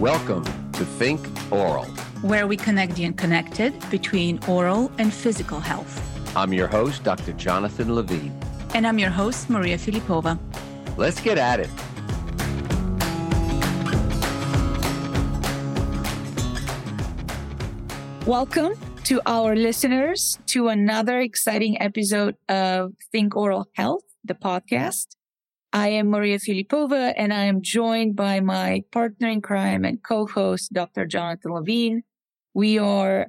Welcome to Think Oral, where we connect the unconnected between oral and physical health. I'm your host, Dr. Jonathan Levine. And I'm your host, Maria Filipova. Let's get at it. Welcome to our listeners to another exciting episode of Think Oral Health, the podcast. I am Maria Filipova and I am joined by my partner in crime and co-host, Dr. Jonathan Levine. We are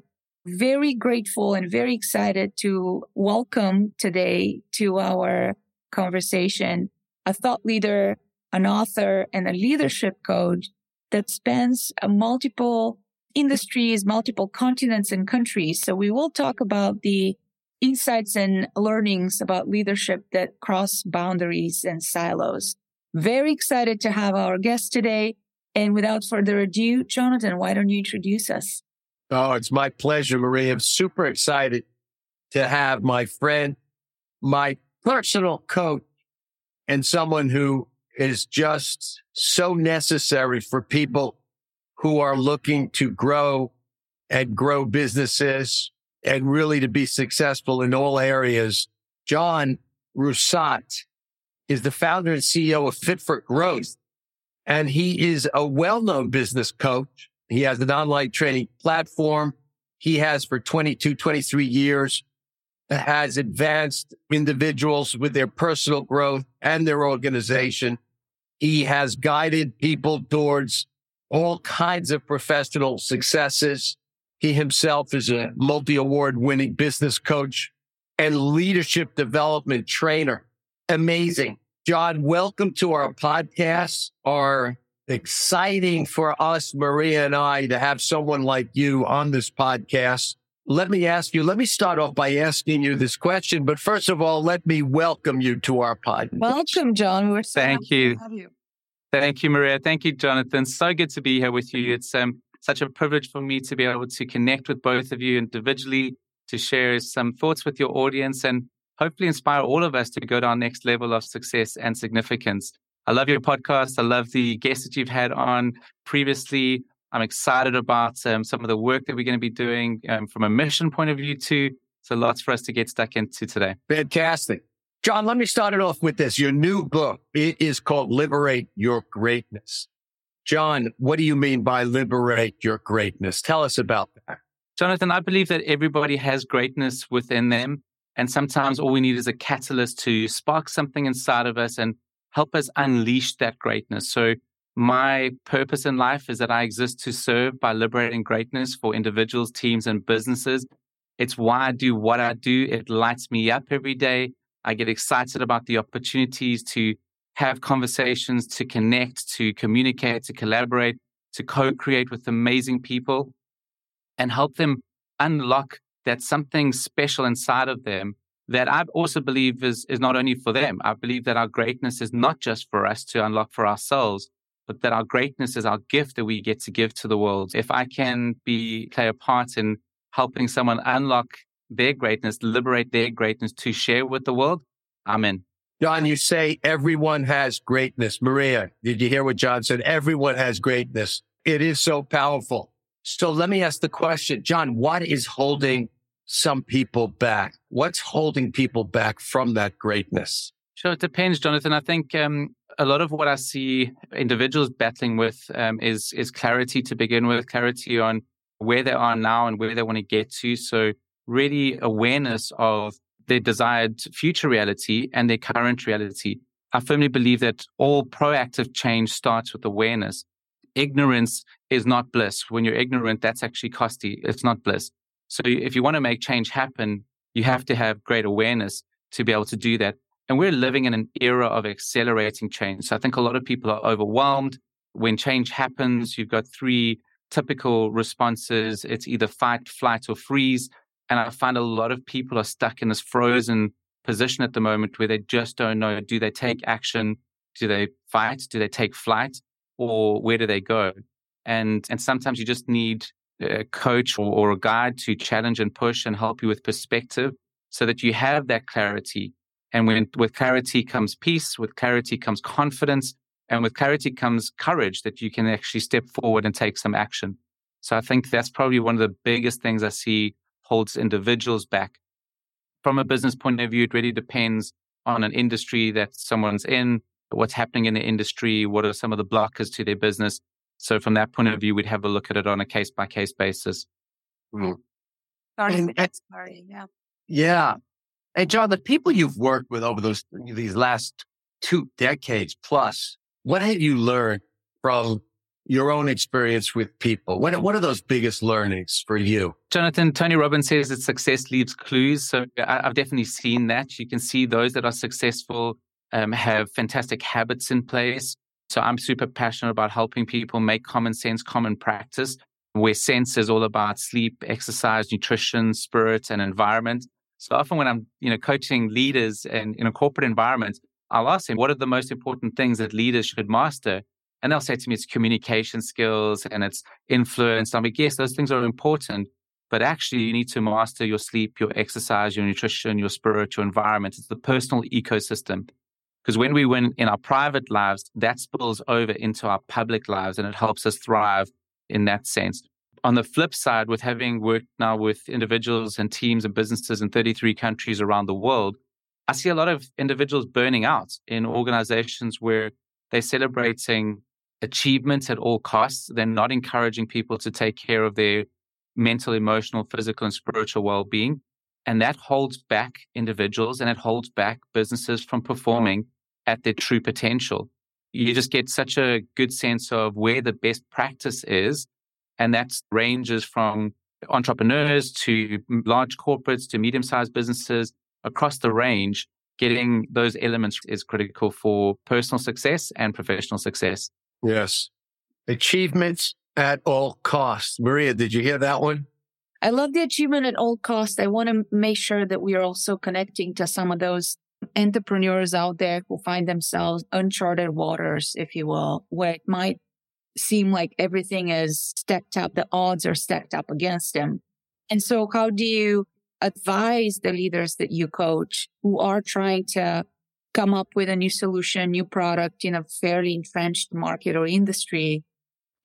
very grateful and very excited to welcome today to our conversation a thought leader, an author, and a leadership coach that spans multiple industries, multiple continents and countries. So we will talk about the insights and learnings about leadership that cross boundaries and silos. Very excited to have our guest today. And without further ado, Jonathan, why don't you introduce us? Oh, it's my pleasure, Maria. I'm super excited to have my friend, my personal coach, and someone who is just so necessary for people who are looking to grow and grow businesses and really to be successful in all areas. John Roussot is the founder and CEO of Fit for Growth, and he is a well-known business coach. He has an online training platform. He has for 22, 23 years uh, has advanced individuals with their personal growth and their organization. He has guided people towards all kinds of professional successes. He himself is a multi award winning business coach and leadership development trainer. Amazing. John, welcome to our podcast. Are exciting for us, Maria and I, to have someone like you on this podcast. Let me ask you, let me start off by asking you this question. But first of all, let me welcome you to our podcast. Welcome, John. We're so Thank you. you. Thank you, Maria. Thank you, Jonathan. So good to be here with you. It's um, such a privilege for me to be able to connect with both of you individually, to share some thoughts with your audience, and hopefully inspire all of us to go to our next level of success and significance. I love your podcast. I love the guests that you've had on previously. I'm excited about um, some of the work that we're going to be doing um, from a mission point of view, too. So lots for us to get stuck into today. Fantastic. John, let me start it off with this. Your new book, it is called Liberate Your Greatness. John, what do you mean by liberate your greatness? Tell us about that. Jonathan, I believe that everybody has greatness within them. And sometimes all we need is a catalyst to spark something inside of us and help us unleash that greatness. So, my purpose in life is that I exist to serve by liberating greatness for individuals, teams, and businesses. It's why I do what I do. It lights me up every day. I get excited about the opportunities to have conversations, to connect, to communicate, to collaborate, to co create with amazing people and help them unlock that something special inside of them that I also believe is, is not only for them. I believe that our greatness is not just for us to unlock for ourselves, but that our greatness is our gift that we get to give to the world. If I can be play a part in helping someone unlock their greatness, liberate their greatness to share with the world, I'm in. John, you say everyone has greatness. Maria, did you hear what John said? Everyone has greatness. It is so powerful. So let me ask the question, John, what is holding some people back? What's holding people back from that greatness? Sure, it depends, Jonathan. I think um, a lot of what I see individuals battling with um, is is clarity to begin with, clarity on where they are now and where they want to get to. So really awareness of their desired future reality and their current reality. I firmly believe that all proactive change starts with awareness. Ignorance is not bliss. When you're ignorant, that's actually costly. It's not bliss. So if you want to make change happen, you have to have great awareness to be able to do that. And we're living in an era of accelerating change. So I think a lot of people are overwhelmed. When change happens, you've got three typical responses. It's either fight, flight, or freeze. And I find a lot of people are stuck in this frozen position at the moment where they just don't know do they take action? Do they fight? Do they take flight? Or where do they go? And, and sometimes you just need a coach or, or a guide to challenge and push and help you with perspective so that you have that clarity. And when with clarity comes peace, with clarity comes confidence, And with clarity comes courage that you can actually step forward and take some action. So I think that's probably one of the biggest things I see holds individuals back. From a business point of view, it really depends on an industry that someone's in, what's happening in the industry, what are some of the blockers to their business. So from that point of view, we'd have a look at it on a case by case basis. Mm. Starting And- starting, yeah. Yeah. And John, the people you've worked with over those these last two decades plus, what have you learned from your own experience with people? What what are those biggest learnings for you? Jonathan, Tony Robbins says that success leaves clues. So I, I've definitely seen that. You can see those that are successful um, have fantastic habits in place. So I'm super passionate about helping people make common sense, common practice, where sense is all about sleep, exercise, nutrition, spirit, and environment. So often when I'm, you know, coaching leaders and in a corporate environment, I'll ask them, what are the most important things that leaders should master? And they'll say to me, it's communication skills and it's influence. I'm like, yes, those things are important, but actually you need to master your sleep, your exercise, your nutrition, your spirit, your environment. It's the personal ecosystem. Because when we win in our private lives, that spills over into our public lives and it helps us thrive in that sense. On the flip side, with having worked now with individuals and teams and businesses in 33 countries around the world, I see a lot of individuals burning out in organizations where they're celebrating achievements at all costs. They're not encouraging people to take care of their mental, emotional, physical, and spiritual well being. And that holds back individuals and it holds back businesses from performing at their true potential. You just get such a good sense of where the best practice is. And that ranges from entrepreneurs to large corporates to medium sized businesses across the range. Getting those elements is critical for personal success and professional success. Yes. Achievements at all costs. Maria, did you hear that one? I love the achievement at all costs. I want to make sure that we are also connecting to some of those entrepreneurs out there who find themselves uncharted waters, if you will, where it might seem like everything is stacked up, the odds are stacked up against them. And so how do you advise the leaders that you coach who are trying to come up with a new solution, new product in a fairly entrenched market or industry?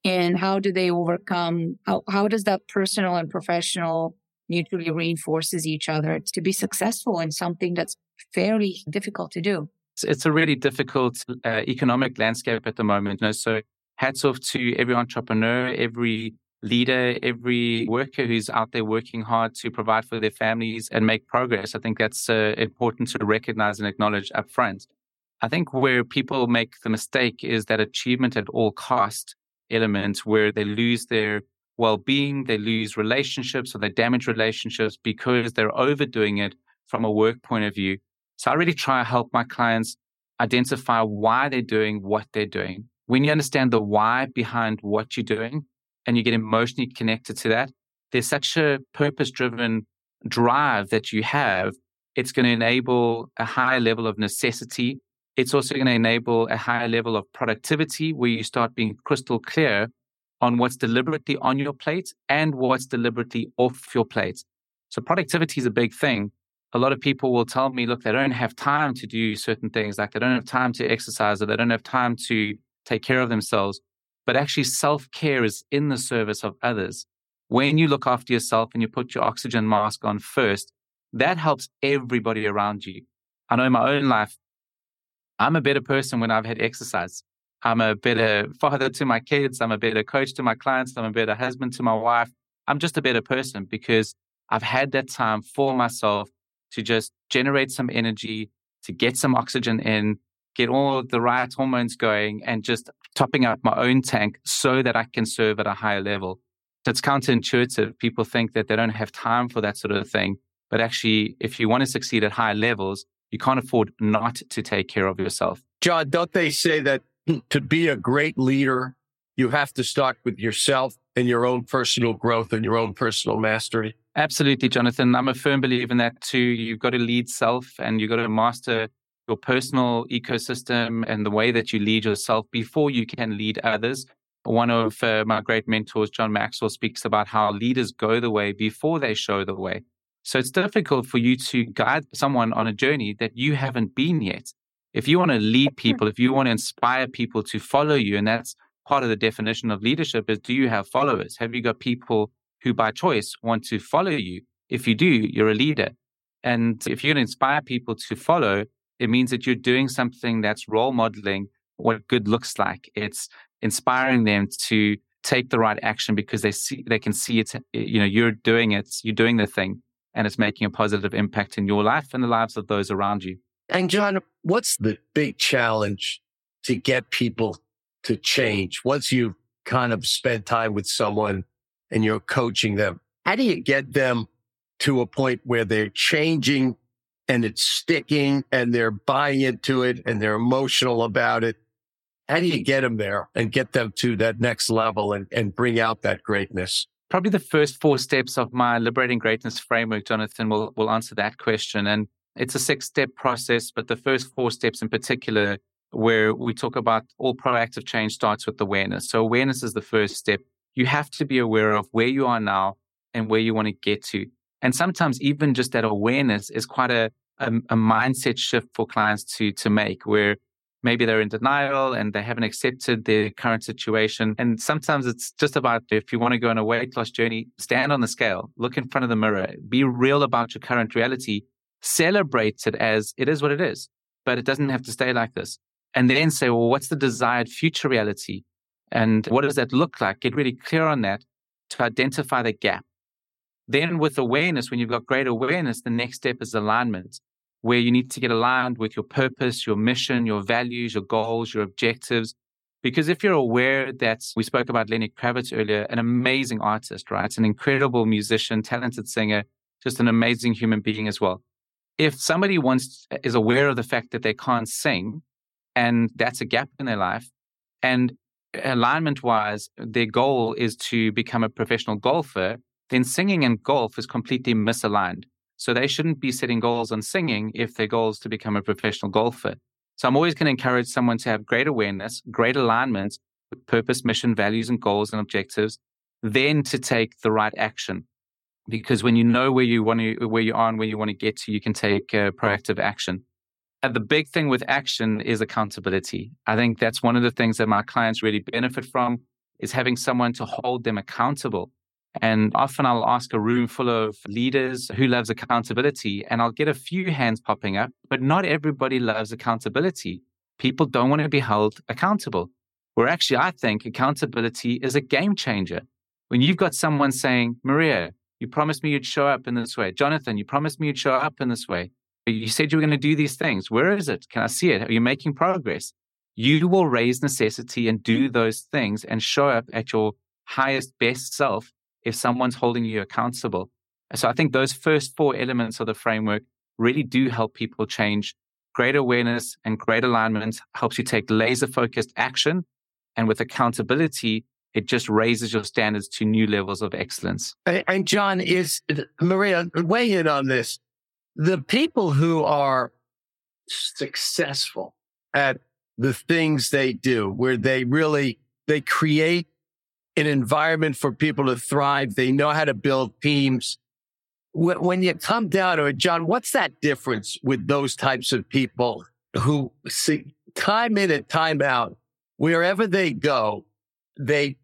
And how do they overcome, how, how does that personal and professional mutually reinforces each other to be successful in something that's fairly difficult to do? It's, a really difficult uh, economic landscape at the moment. You know? So hats off to every entrepreneur, every leader, every worker who's out there working hard to provide for their families and make progress. I think that's uh, important to recognize and acknowledge upfront. I think where people make the mistake is that achievement at all cost element where they lose their well-being, they lose relationships or they damage relationships because they're overdoing it from a work point of view. So I really try to help my clients identify why they're doing what they're doing. When you understand the why behind what you're doing and you get emotionally connected to that, there's such a purpose driven drive that you have. It's going to enable a higher level of necessity. It's also going to enable a higher level of productivity where you start being crystal clear on what's deliberately on your plate and what's deliberately off your plate. So productivity is a big thing. A lot of people will tell me, look, they don't have time to do certain things, like they don't have time to exercise or they don't have time to take care of themselves. But actually, self care is in the service of others. When you look after yourself and you put your oxygen mask on first, that helps everybody around you. I know in my own life, I'm a better person when I've had exercise. I'm a better father to my kids. I'm a better coach to my clients. I'm a better husband to my wife. I'm just a better person because I've had that time for myself to just generate some energy, to get some oxygen in, get all the right hormones going, and just topping up my own tank so that I can serve at a higher level. So it's counterintuitive. People think that they don't have time for that sort of thing. But actually, if you want to succeed at higher levels, you can't afford not to take care of yourself. John, don't they say that to be a great leader, you have to start with yourself and your own personal growth and your own personal mastery? Absolutely, Jonathan. I'm a firm believer in that too. You've got to lead self and you've got to master your personal ecosystem and the way that you lead yourself before you can lead others. One of uh, my great mentors, John Maxwell, speaks about how leaders go the way before they show the way. So it's difficult for you to guide someone on a journey that you haven't been yet. If you want to lead people, if you want to inspire people to follow you, and that's part of the definition of leadership is do you have followers? Have you got people who by choice want to follow you? If you do, you're a leader. And if you're going to inspire people to follow, it means that you're doing something that's role modeling what good looks like. It's inspiring them to take the right action because they see they can see it eh, you know you're doing it you're doing the thing and it's making a positive impact in your life and the lives of those around you and john what's the big challenge to get people to change once you've kind of spend time with someone and you're coaching them how do you get them to a point where they're changing and it's sticking and they're buying into it and they're emotional about it how do you get them there and get them to that next level and, and bring out that greatness? Probably the first four steps of my Liberating Greatness framework, Jonathan, will, will answer that question. And it's a six step process, but the first four steps in particular, where we talk about all proactive change starts with awareness. So, awareness is the first step. You have to be aware of where you are now and where you want to get to. And sometimes, even just that awareness is quite a, a, a mindset shift for clients to, to make, where maybe they're in denial and they haven't accepted their current situation. And sometimes it's just about if you want to go on a weight loss journey, stand on the scale, look in front of the mirror, be real about your current reality, celebrate it as it is what it is, but it doesn't have to stay like this. And then say, well, what's the desired future reality? And what does that look like? Get really clear on that to identify the gap. Then with awareness, when you've got great awareness, the next step is alignment where you need to get aligned with your purpose, your mission, your values, your goals, your objectives. Because if you're aware that we spoke about Lenny Kravitz earlier, an amazing artist, right? An incredible musician, talented singer, just an amazing human being as well. If somebody wants is aware of the fact that they can't sing and that's a gap in their life, and alignment wise, their goal is to become a professional golfer, then singing and golf is completely misaligned. So they shouldn't be setting goals on singing if their goal is to become a professional golfer. So I'm always going to encourage someone to have great awareness, great alignment with purpose, mission, values, and goals and objectives, then to take the right action. Because when you know where you want to, where you are and where you want to get to, you can take uh, proactive action. And the big thing with action is accountability. I think that's one of the things that my clients really benefit from is having someone to hold them accountable. And often I'll ask a room full of leaders who loves accountability and I'll get a few hands popping up, but not everybody loves accountability. People don't want to be held accountable. Where actually I think accountability is a game changer. When you've got someone saying, Maria, you promised me you'd show up in this way. Jonathan, you promised me you'd show up in this way. You said you were going to do these things. Where is it? Can I see it? Are you making progress? You will raise necessity and do those things and show up at your highest, best self if someone's holding you accountable. So I think those first four elements of the framework really do help people change. Great awareness and great alignment helps you take laser focused action. And with accountability, it just raises your standards to new levels of excellence. And John, is Maria, weigh in on this. The people who are successful at the things they do, where they really, they create an environment for people to thrive. They know how to build teams. When you come down to it, John, what's that difference with those types of people who see time in and time out, wherever they go, they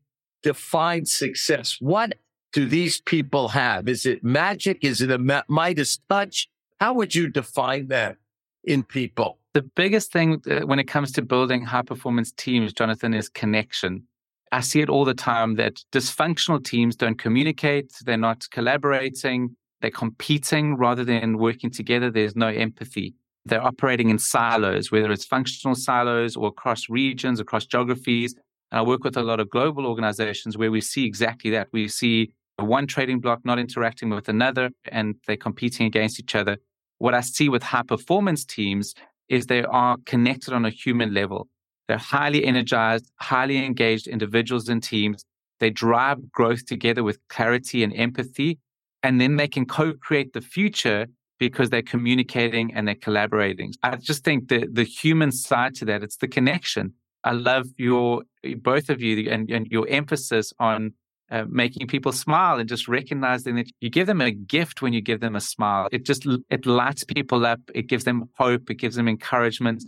define success? What do these people have? Is it magic? Is it a Midas touch? How would you define that in people? The biggest thing uh, when it comes to building high performance teams, Jonathan, is connection. I see it all the time that dysfunctional teams don't communicate, they're not collaborating, they're competing rather than working together. There's no empathy. They're operating in silos, whether it's functional silos or across regions, across geographies. And I work with a lot of global organizations where we see exactly that. We see one trading block not interacting with another and they're competing against each other. What I see with high performance teams is they are connected on a human level. They're highly energized, highly engaged individuals and teams. They drive growth together with clarity and empathy. And then they can co create the future because they're communicating and they're collaborating. I just think the, the human side to that, it's the connection. I love your, both of you and, and your emphasis on uh, making people smile and just recognizing that you give them a gift when you give them a smile. It just, it lights people up. It gives them hope. It gives them encouragement.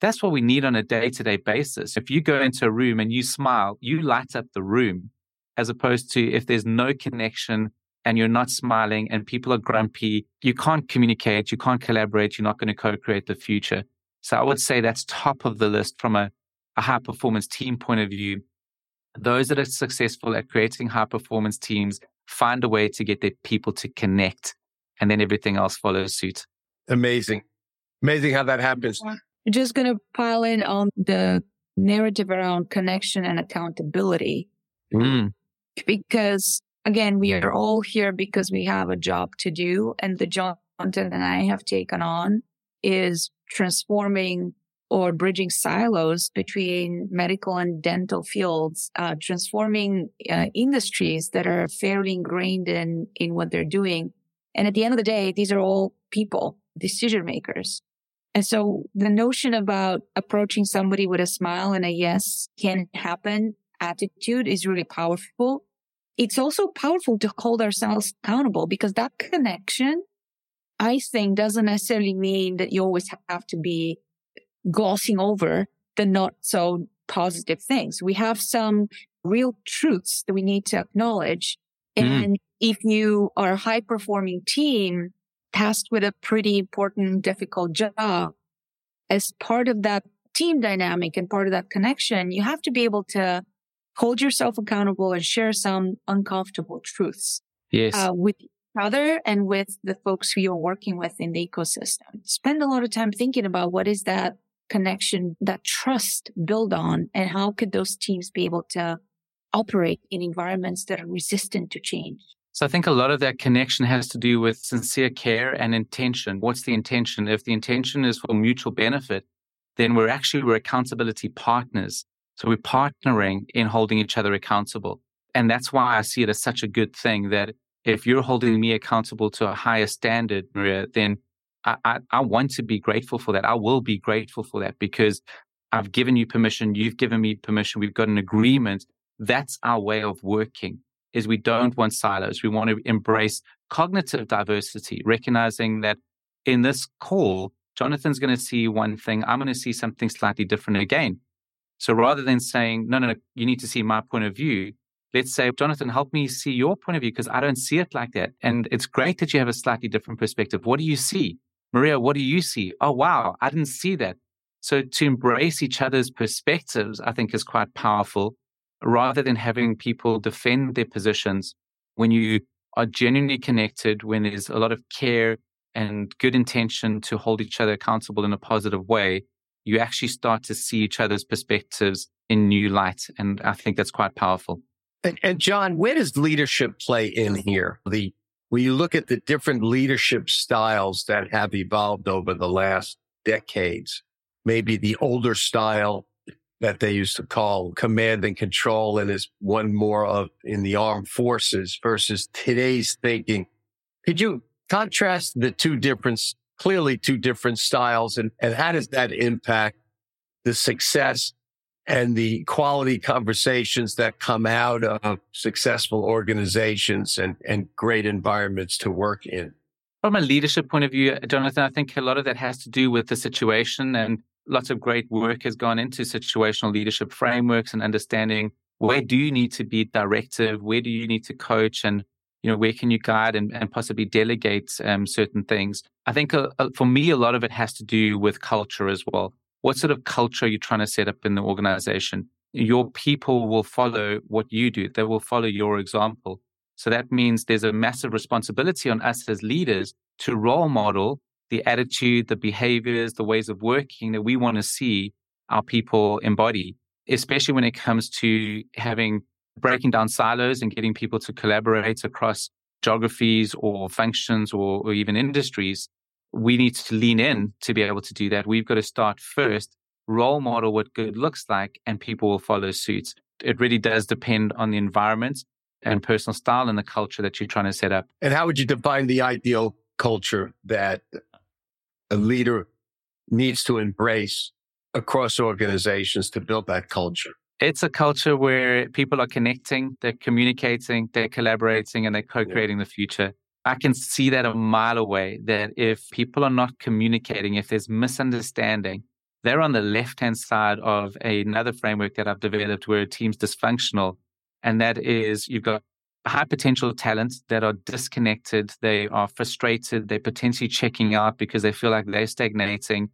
That's what we need on a day to day basis. If you go into a room and you smile, you light up the room, as opposed to if there's no connection and you're not smiling and people are grumpy, you can't communicate, you can't collaborate, you're not going to co create the future. So I would say that's top of the list from a, a high performance team point of view. Those that are successful at creating high performance teams find a way to get their people to connect and then everything else follows suit. Amazing. Amazing how that happens. Just going to pile in on the narrative around connection and accountability. Mm. Because again, we are all here because we have a job to do. And the job that I have taken on is transforming or bridging silos between medical and dental fields, uh, transforming uh, industries that are fairly ingrained in, in what they're doing. And at the end of the day, these are all people, decision makers. And so the notion about approaching somebody with a smile and a yes can happen attitude is really powerful. It's also powerful to hold ourselves accountable because that connection, I think doesn't necessarily mean that you always have to be glossing over the not so positive things. We have some real truths that we need to acknowledge. Mm. And if you are a high performing team tasked with a pretty important, difficult job, as part of that team dynamic and part of that connection, you have to be able to hold yourself accountable and share some uncomfortable truths. Yes. Uh, with each other and with the folks who you're working with in the ecosystem. Spend a lot of time thinking about what is that connection, that trust build on, and how could those teams be able to operate in environments that are resistant to change? So I think a lot of that connection has to do with sincere care and intention. What's the intention? If the intention is for mutual benefit, then we're actually we're accountability partners. So we're partnering in holding each other accountable. And that's why I see it as such a good thing that if you're holding me accountable to a higher standard, Maria, then I, I, I want to be grateful for that. I will be grateful for that because I've given you permission. You've given me permission. We've got an agreement. That's our way of working is we don't want silos. We want to embrace cognitive diversity, recognizing that in this call, Jonathan's going to see one thing. I'm going to see something slightly different again. So rather than saying, no, no, no, you need to see my point of view, let's say, Jonathan, help me see your point of view because I don't see it like that. And it's great that you have a slightly different perspective. What do you see? Maria, what do you see? Oh, wow, I didn't see that. So to embrace each other's perspectives, I think is quite powerful rather than having people defend their positions. When you are genuinely connected, when there's a lot of care and good intention to hold each other accountable in a positive way, you actually start to see each other's perspectives in new light. And I think that's quite powerful. And, and John, where does leadership play in here? The when you look at the different leadership styles that have evolved over the last decades, maybe the older style that they used to call command and control and is one more of in the armed forces versus today's thinking. Could you contrast the two different, clearly two different styles and, and how does that impact the success and the quality conversations that come out of successful organizations and, and great environments to work in. From a leadership point of view, Jonathan, I think a lot of that has to do with the situation and lots of great work has gone into situational leadership frameworks and understanding where do you need to be directive, where do you need to coach and you know where can you guide and, and possibly delegate um, certain things i think uh, uh, for me a lot of it has to do with culture as well what sort of culture are you trying to set up in the organization? Your people will follow what you do. They will follow your example. So that means there's a massive responsibility on us as leaders to role model the attitude, the behaviors, the ways of working that we want to see our people embody, especially when it comes to having breaking down silos and getting people to collaborate across geographies or functions or, or even industries we need to lean in to be able to do that. We've got to start first, role model what good looks like, and people will follow suit. It really does depend on the environment and personal style and the culture that you're trying to set up. And how would you define the ideal culture that a leader needs to embrace across organizations to build that culture? It's a culture where people are connecting, they're communicating, they're collaborating, and they're co creating yeah. the future. I can see that a mile away that if people are not communicating, if there's misunderstanding, they're on the left hand side of another framework that I've developed where a team's dysfunctional. And that is you've got high potential talents that are disconnected. They are frustrated. They're potentially checking out because they feel like they're stagnating.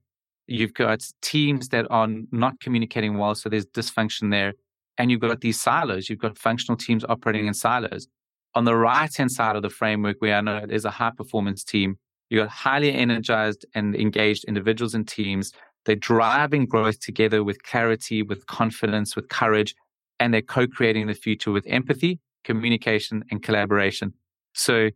You've got teams that are not communicating well. So there's dysfunction there. And you've got these silos. You've got functional teams operating in silos. On the right hand side of the framework, where I know it is a high performance team, you've got highly energized and engaged individuals and teams. They're driving growth together with clarity, with confidence, with courage, and they're co creating the future with empathy, communication, and collaboration. So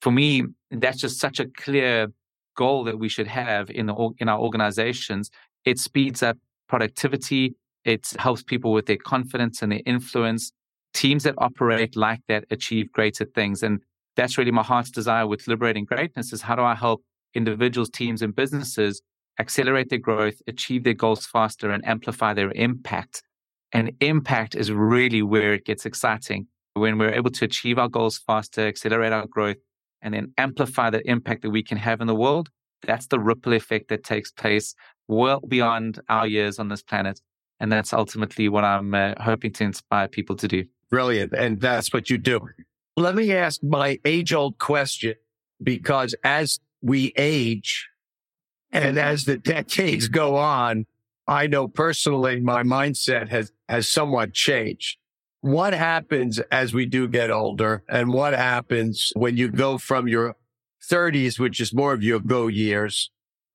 for me, that's just such a clear goal that we should have in the in our organizations. It speeds up productivity. It helps people with their confidence and their influence. Teams that operate like that achieve greater things. And that's really my heart's desire with liberating greatness is how do I help individuals, teams, and businesses accelerate their growth, achieve their goals faster, and amplify their impact. And impact is really where it gets exciting. When we're able to achieve our goals faster, accelerate our growth, and then amplify the impact that we can have in the world, that's the ripple effect that takes place well beyond our years on this planet. And that's ultimately what I'm uh, hoping to inspire people to do. Brilliant. And that's what you do. Let me ask my age old question because as we age and as the decades go on, I know personally my mindset has, has somewhat changed. What happens as we do get older and what happens when you go from your 30s, which is more of your go years,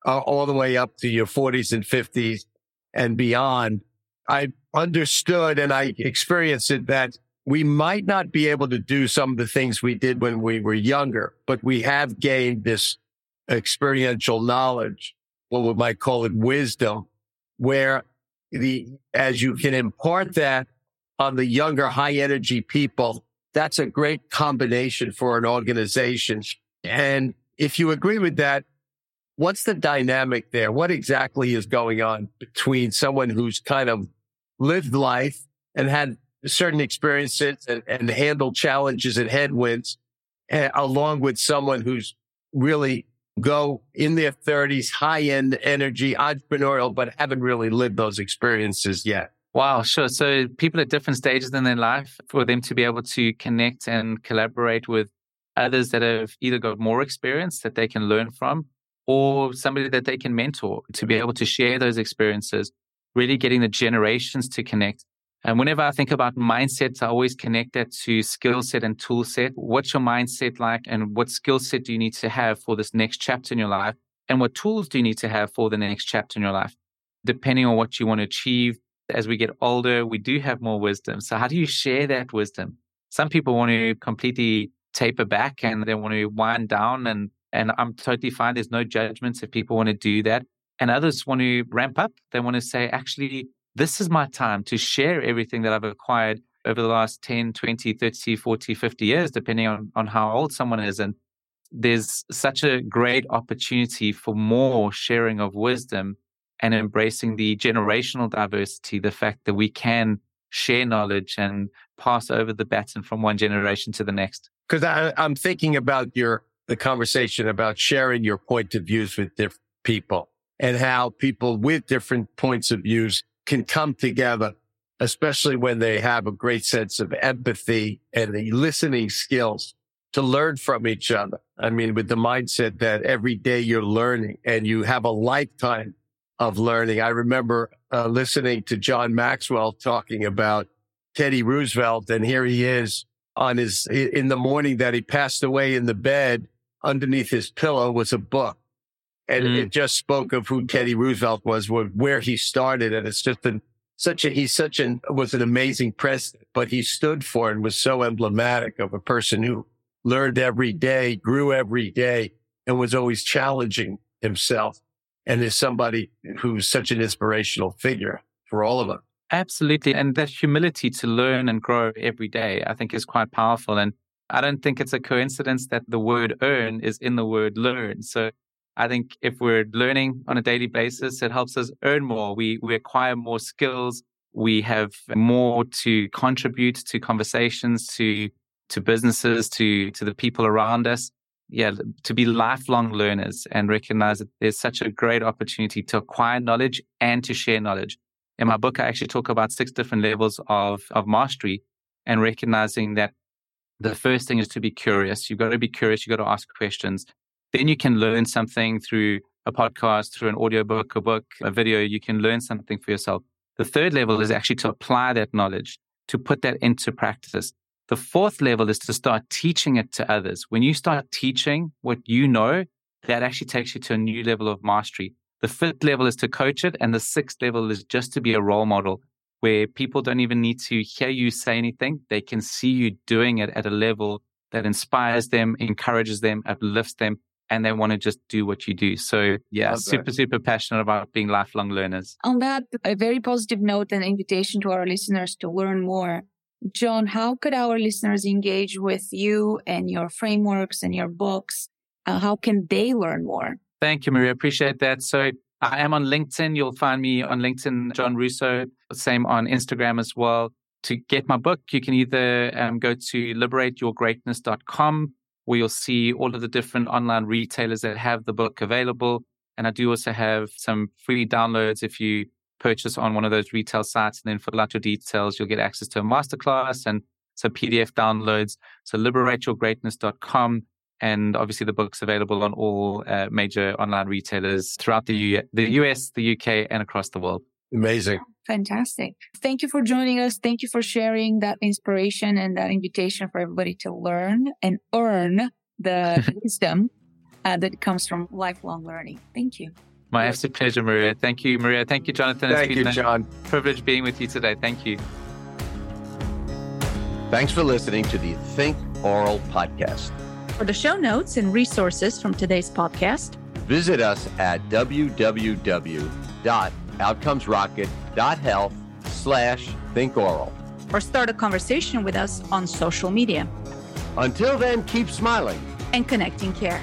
uh, all the way up to your 40s and 50s and beyond? I understood and I experienced it that we might not be able to do some of the things we did when we were younger, but we have gained this experiential knowledge, what we might call it wisdom, where the, as you can impart that on the younger high energy people, that's a great combination for an organization. And if you agree with that, what's the dynamic there? What exactly is going on between someone who's kind of lived life and had certain experiences and, and handle challenges and headwinds, uh, along with someone who's really go in their 30s, high end energy, entrepreneurial, but haven't really lived those experiences yet. Wow, sure. So people at different stages in their life, for them to be able to connect and collaborate with others that have either got more experience that they can learn from or somebody that they can mentor to be able to share those experiences, really getting the generations to connect and whenever I think about mindsets, I always connect that to skill set and tool set. What's your mindset like? And what skill set do you need to have for this next chapter in your life? And what tools do you need to have for the next chapter in your life? Depending on what you want to achieve. As we get older, we do have more wisdom. So how do you share that wisdom? Some people want to completely taper back and they want to wind down and and I'm totally fine. There's no judgments if people want to do that. And others want to ramp up. They want to say, actually, this is my time to share everything that I've acquired over the last 10, 20, 30, 40, 50 years, depending on, on how old someone is. And there's such a great opportunity for more sharing of wisdom and embracing the generational diversity, the fact that we can share knowledge and pass over the baton from one generation to the next. Because I'm thinking about your the conversation about sharing your point of views with different people and how people with different points of views can come together, especially when they have a great sense of empathy and the listening skills to learn from each other. I mean, with the mindset that every day you're learning and you have a lifetime of learning. I remember uh, listening to John Maxwell talking about Teddy Roosevelt, and here he is on his in the morning that he passed away in the bed. Underneath his pillow was a book and mm. it just spoke of who Teddy Roosevelt was, where he started. And it's just been such a, he's such an, was an amazing president, but he stood for and was so emblematic of a person who learned every day, grew every day, and was always challenging himself. And is somebody who's such an inspirational figure for all of us. Absolutely. And that humility to learn and grow every day, I think is quite powerful. And I don't think it's a coincidence that the word earn is in the word learn. So I think if we're learning on a daily basis, it helps us earn more. We, we acquire more skills. We have more to contribute to conversations, to, to businesses, to, to the people around us. Yeah, to be lifelong learners and recognize that there's such a great opportunity to acquire knowledge and to share knowledge. In my book, I actually talk about six different levels of, of mastery and recognizing that the first thing is to be curious. You've got to be curious. You've got to ask questions. Then you can learn something through a podcast, through an audiobook, a book, a video. You can learn something for yourself. The third level is actually to apply that knowledge, to put that into practice. The fourth level is to start teaching it to others. When you start teaching what you know, that actually takes you to a new level of mastery. The fifth level is to coach it. And the sixth level is just to be a role model where people don't even need to hear you say anything. They can see you doing it at a level that inspires them, encourages them, uplifts them, and they want to just do what you do. So yeah, Love super, that. super passionate about being lifelong learners. On that, a very positive note and invitation to our listeners to learn more. John, how could our listeners engage with you and your frameworks and your books? Uh, how can they learn more? Thank you, Maria. Appreciate that. So I am on LinkedIn. You'll find me on LinkedIn, John Roussot. Same on Instagram as well. To get my book, you can either um, go to liberateyourgreatness.com where you'll see all of the different online retailers that have the book available. And I do also have some free downloads if you purchase on one of those retail sites and then fill out your details, you'll get access to a masterclass and some PDF downloads. So liberateyourgreatness.com. And obviously the book's available on all uh, major online retailers throughout the, U- the US, the UK, and across the world. Amazing. Fantastic. Thank you for joining us. Thank you for sharing that inspiration and that invitation for everybody to learn and earn the wisdom uh, that comes from lifelong learning. Thank you. My absolute pleasure, Maria. Thank you, Maria. Thank you, Jonathan. Thank you, John. privilege being with you today. Thank you. Thanks for listening to the Think Oral podcast. For the show notes and resources from today's podcast, visit us at www.outcomesrocket.health slash thinkoral. Or start a conversation with us on social media. Until then, keep smiling and connecting care.